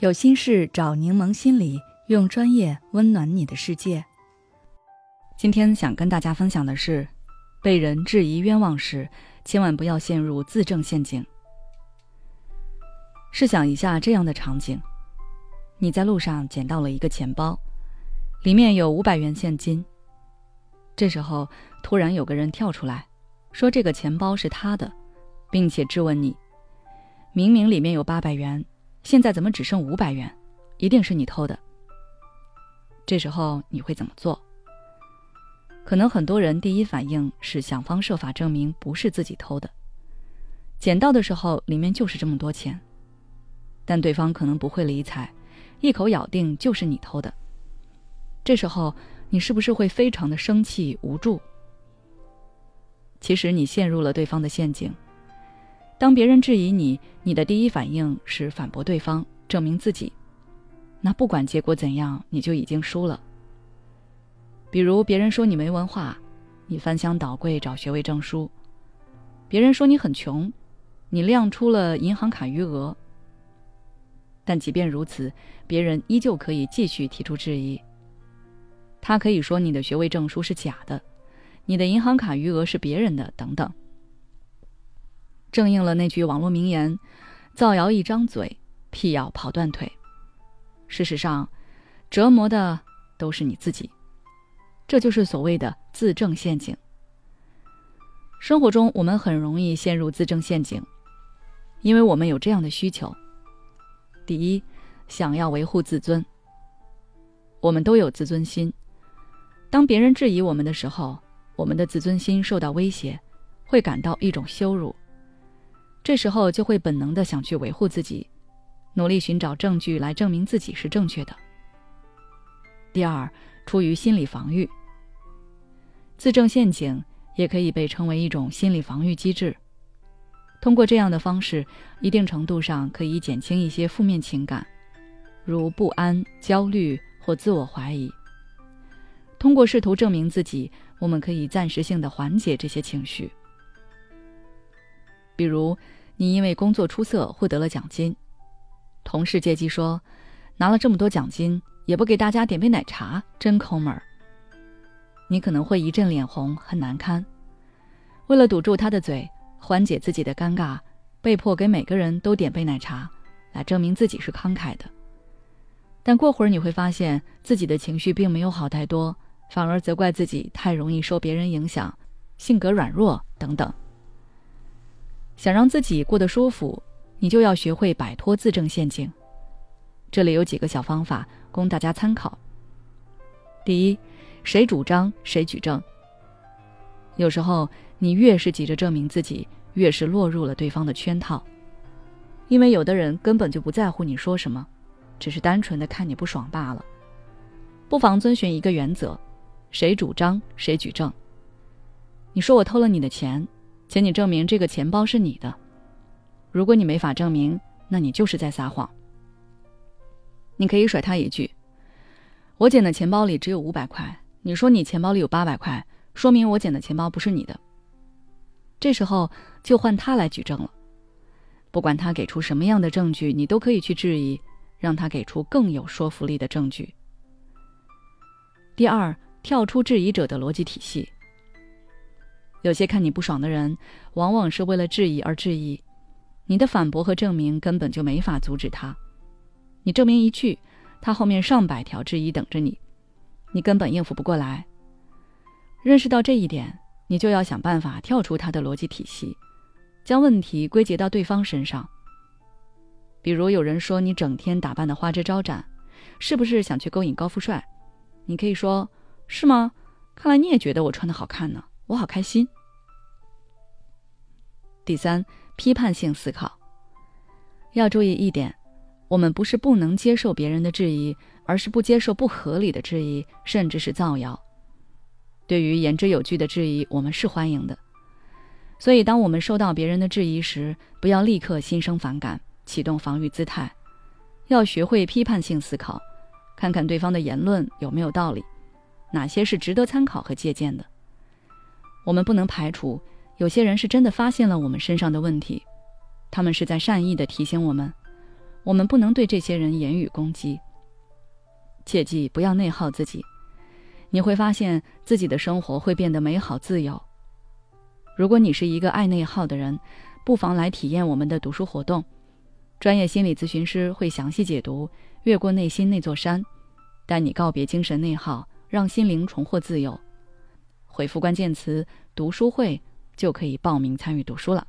有心事找柠檬心理，用专业温暖你的世界。今天想跟大家分享的是，被人质疑冤枉时，千万不要陷入自证陷阱。试想一下这样的场景：你在路上捡到了一个钱包，里面有五百元现金。这时候，突然有个人跳出来，说这个钱包是他的，并且质问你：明明里面有八百元。现在怎么只剩五百元？一定是你偷的。这时候你会怎么做？可能很多人第一反应是想方设法证明不是自己偷的。捡到的时候里面就是这么多钱，但对方可能不会理睬，一口咬定就是你偷的。这时候你是不是会非常的生气无助？其实你陷入了对方的陷阱。当别人质疑你，你的第一反应是反驳对方，证明自己。那不管结果怎样，你就已经输了。比如别人说你没文化，你翻箱倒柜找学位证书；别人说你很穷，你亮出了银行卡余额。但即便如此，别人依旧可以继续提出质疑。他可以说你的学位证书是假的，你的银行卡余额是别人的，等等。正应了那句网络名言：“造谣一张嘴，辟谣跑断腿。”事实上，折磨的都是你自己。这就是所谓的自证陷阱。生活中，我们很容易陷入自证陷阱，因为我们有这样的需求：第一，想要维护自尊。我们都有自尊心，当别人质疑我们的时候，我们的自尊心受到威胁，会感到一种羞辱。这时候就会本能的想去维护自己，努力寻找证据来证明自己是正确的。第二，出于心理防御，自证陷阱也可以被称为一种心理防御机制。通过这样的方式，一定程度上可以减轻一些负面情感，如不安、焦虑或自我怀疑。通过试图证明自己，我们可以暂时性的缓解这些情绪。比如，你因为工作出色获得了奖金，同事借机说，拿了这么多奖金也不给大家点杯奶茶，真抠门儿。你可能会一阵脸红，很难堪。为了堵住他的嘴，缓解自己的尴尬，被迫给每个人都点杯奶茶，来证明自己是慷慨的。但过会儿你会发现自己的情绪并没有好太多，反而责怪自己太容易受别人影响，性格软弱等等。想让自己过得舒服，你就要学会摆脱自证陷阱。这里有几个小方法供大家参考。第一，谁主张谁举证。有时候你越是急着证明自己，越是落入了对方的圈套，因为有的人根本就不在乎你说什么，只是单纯的看你不爽罢了。不妨遵循一个原则：谁主张谁举证。你说我偷了你的钱。请你证明这个钱包是你的。如果你没法证明，那你就是在撒谎。你可以甩他一句：“我捡的钱包里只有五百块，你说你钱包里有八百块，说明我捡的钱包不是你的。”这时候就换他来举证了。不管他给出什么样的证据，你都可以去质疑，让他给出更有说服力的证据。第二，跳出质疑者的逻辑体系。有些看你不爽的人，往往是为了质疑而质疑，你的反驳和证明根本就没法阻止他。你证明一句，他后面上百条质疑等着你，你根本应付不过来。认识到这一点，你就要想办法跳出他的逻辑体系，将问题归结到对方身上。比如有人说你整天打扮的花枝招展，是不是想去勾引高富帅？你可以说：是吗？看来你也觉得我穿的好看呢。我好开心。第三，批判性思考。要注意一点，我们不是不能接受别人的质疑，而是不接受不合理的质疑，甚至是造谣。对于言之有据的质疑，我们是欢迎的。所以，当我们受到别人的质疑时，不要立刻心生反感，启动防御姿态，要学会批判性思考，看看对方的言论有没有道理，哪些是值得参考和借鉴的。我们不能排除有些人是真的发现了我们身上的问题，他们是在善意的提醒我们，我们不能对这些人言语攻击。切记不要内耗自己，你会发现自己的生活会变得美好自由。如果你是一个爱内耗的人，不妨来体验我们的读书活动。专业心理咨询师会详细解读《越过内心那座山》，带你告别精神内耗，让心灵重获自由。回复关键词“读书会”就可以报名参与读书了。